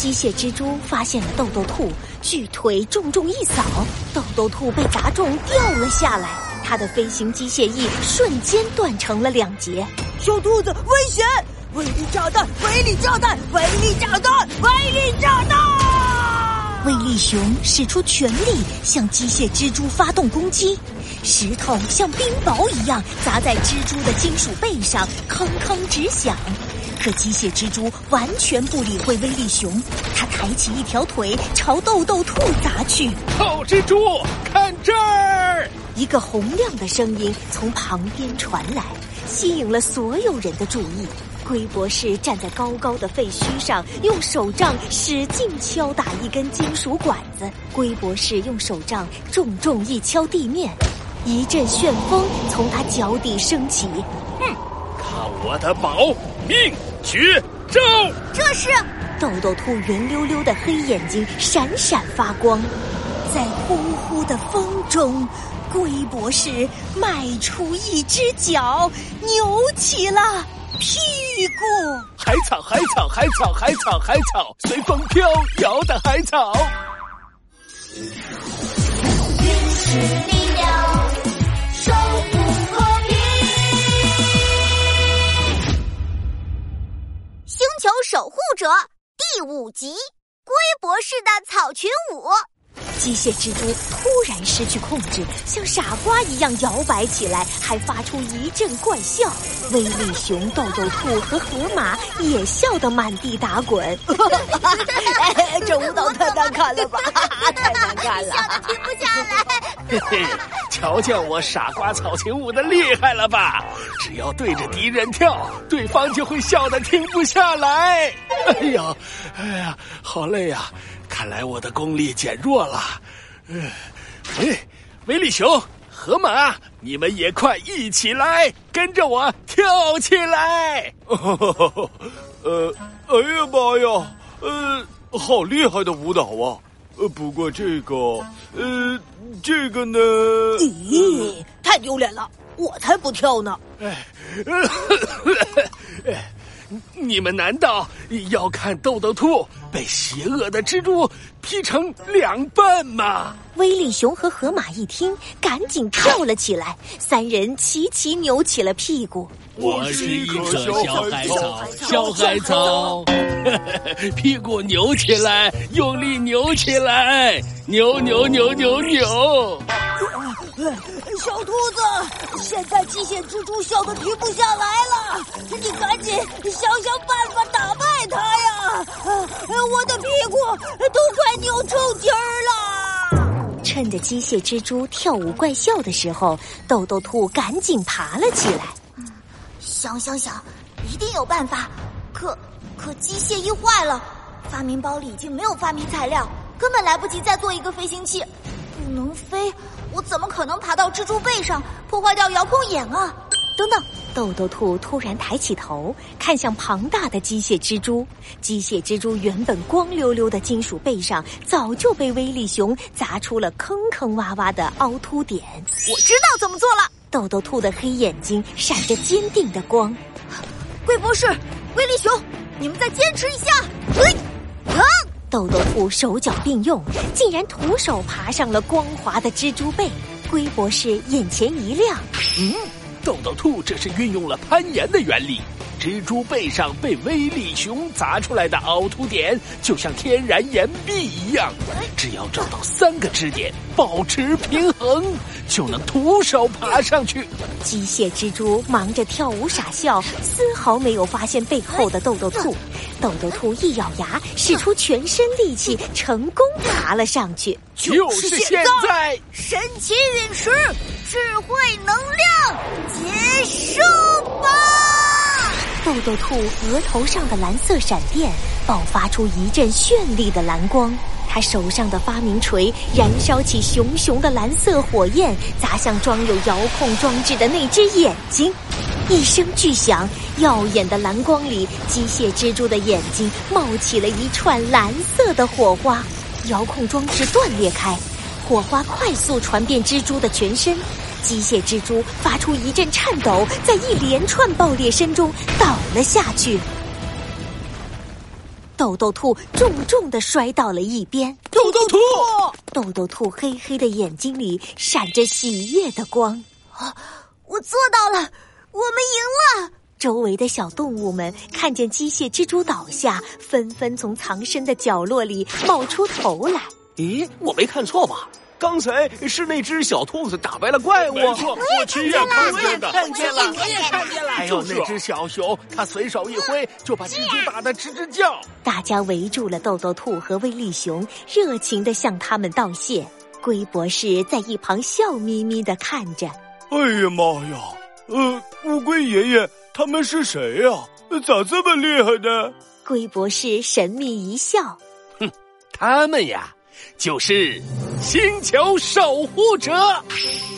机械蜘蛛发现了豆豆兔，巨腿重重一扫，豆豆兔被砸中掉了下来，它的飞行机械翼瞬间断成了两截。小兔子，危险！威力炸弹！威力炸弹！威力炸弹！威力炸弹！威力熊使出全力向机械蜘蛛发动攻击，石头像冰雹一样砸在蜘蛛的金属背上，铿铿直响。可机械蜘蛛完全不理会威力熊，它抬起一条腿朝豆豆兔砸去。臭蜘蛛，看这儿！一个洪亮的声音从旁边传来，吸引了所有人的注意。龟博士站在高高的废墟上，用手杖使劲敲打一根金属管子。龟博士用手杖重重一敲地面，一阵旋风从他脚底升起。哼，看我的宝命！绝招！这是豆豆兔圆溜溜的黑眼睛闪闪发光，在呼呼的风中，龟博士迈出一只脚，扭起了屁股。海草，海草，海草，海草，海草，随风飘摇的海草。者第五集：龟博士的草裙舞。机械蜘蛛突然失去控制，像傻瓜一样摇摆起来，还发出一阵怪笑。威力熊、豆豆兔和河马也笑得满地打滚。这舞蹈太难看了吧！太难看了，笑得停不下来。嘿嘿，瞧见我傻瓜草裙舞的厉害了吧？只要对着敌人跳，对方就会笑得停不下来。哎呀，哎呀，好累呀！看来我的功力减弱了。哎，威力熊、河马，你们也快一起来，跟着我跳起来！呃，哎呀妈呀，呃，好厉害的舞蹈啊！呃，不过这个，呃，这个呢？咦，太丢脸了！我才不跳呢！哎，你们难道要看豆豆兔被邪恶的蜘蛛劈成两半吗？威力熊和河马一听，赶紧跳了起来，三人齐齐扭起了屁股。我是一棵小海草，小海草，屁股扭起来，用力扭起来，扭扭扭扭扭。小兔子，现在机械蜘蛛笑得停不下来了，你赶紧想想办法打败它呀！我的屁股都快扭抽筋儿了。趁着机械蜘蛛跳舞怪笑的时候，豆豆兔赶紧爬了起来。想想想，一定有办法。可可机械一坏了，发明包里已经没有发明材料，根本来不及再做一个飞行器。不能飞，我怎么可能爬到蜘蛛背上破坏掉遥控眼啊？等等，豆豆兔突然抬起头，看向庞大的机械蜘蛛。机械蜘蛛原本光溜溜的金属背上，早就被威力熊砸出了坑坑洼洼的凹凸点。我知道怎么做了。豆豆兔的黑眼睛闪着坚定的光。龟博士，威力熊，你们再坚持一下。豆豆兔手脚并用，竟然徒手爬上了光滑的蜘蛛背。龟博士眼前一亮，嗯，豆豆兔这是运用了攀岩的原理。蜘蛛背上被威力熊砸出来的凹凸点，就像天然岩壁一样，只要找到三个支点，保持平衡，就能徒手爬上去。机械蜘蛛忙着跳舞傻笑，丝毫没有发现背后的豆豆兔。豆豆兔一咬牙，使出全身力气，成功爬了上去。就是现在，神奇陨石，智慧能量，豆豆兔额头上的蓝色闪电爆发出一阵绚丽的蓝光，他手上的发明锤燃烧起熊熊的蓝色火焰，砸向装有遥控装置的那只眼睛。一声巨响，耀眼的蓝光里，机械蜘蛛的眼睛冒起了一串蓝色的火花，遥控装置断裂开，火花快速传遍蜘蛛的全身。机械蜘蛛发出一阵颤抖，在一连串爆裂声中倒了下去。豆豆兔重重的摔到了一边。豆豆兔，豆豆兔黑黑的眼睛里闪着喜悦的光。啊，我做到了，我们赢了！周围的小动物们看见机械蜘蛛倒下，纷纷从藏身的角落里冒出头来。咦，我没看错吧？刚才是那只小兔子打败了怪物。没错，我亲眼看见的，看见了，我也看见了。还有那只小熊，它随手一挥，就把蜘蛛打得吱吱叫。大家围住了豆豆兔和威力熊，热情的向他们道谢。龟博士在一旁笑眯眯的看着。哎呀妈呀！呃，乌龟爷爷他们是谁呀？咋这么厉害呢？龟博士神秘一笑，哼，他们呀。就是星球守护者，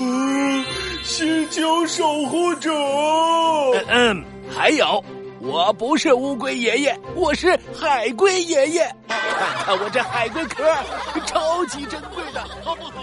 嗯，星球守护者。嗯嗯，还有，我不是乌龟爷爷，我是海龟爷爷。看看我这海龟壳，超级珍贵的，好不好？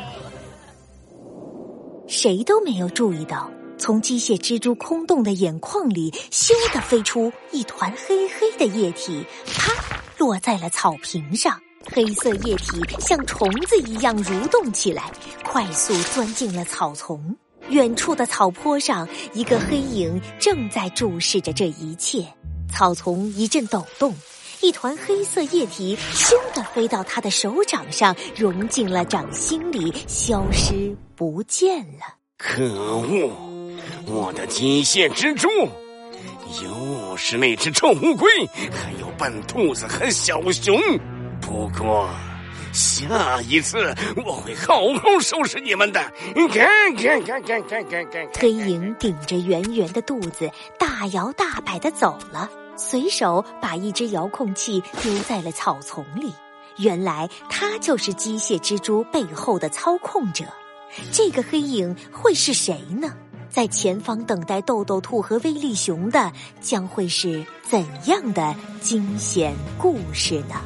谁都没有注意到，从机械蜘蛛空洞的眼眶里，咻的飞出一团黑黑的液体，啪，落在了草坪上。黑色液体像虫子一样蠕动起来，快速钻进了草丛。远处的草坡上，一个黑影正在注视着这一切。草丛一阵抖动，一团黑色液体咻的飞到他的手掌上，融进了掌心里，消失不见了。可恶！我的机械蜘蛛，又是那只臭乌龟，还有笨兔子和小熊。不过，下一次我会好好收拾你们的你看看看看看。黑影顶着圆圆的肚子，大摇大摆的走了，随手把一只遥控器丢在了草丛里。原来他就是机械蜘蛛背后的操控者。这个黑影会是谁呢？在前方等待豆豆兔和威力熊的，将会是怎样的惊险故事呢？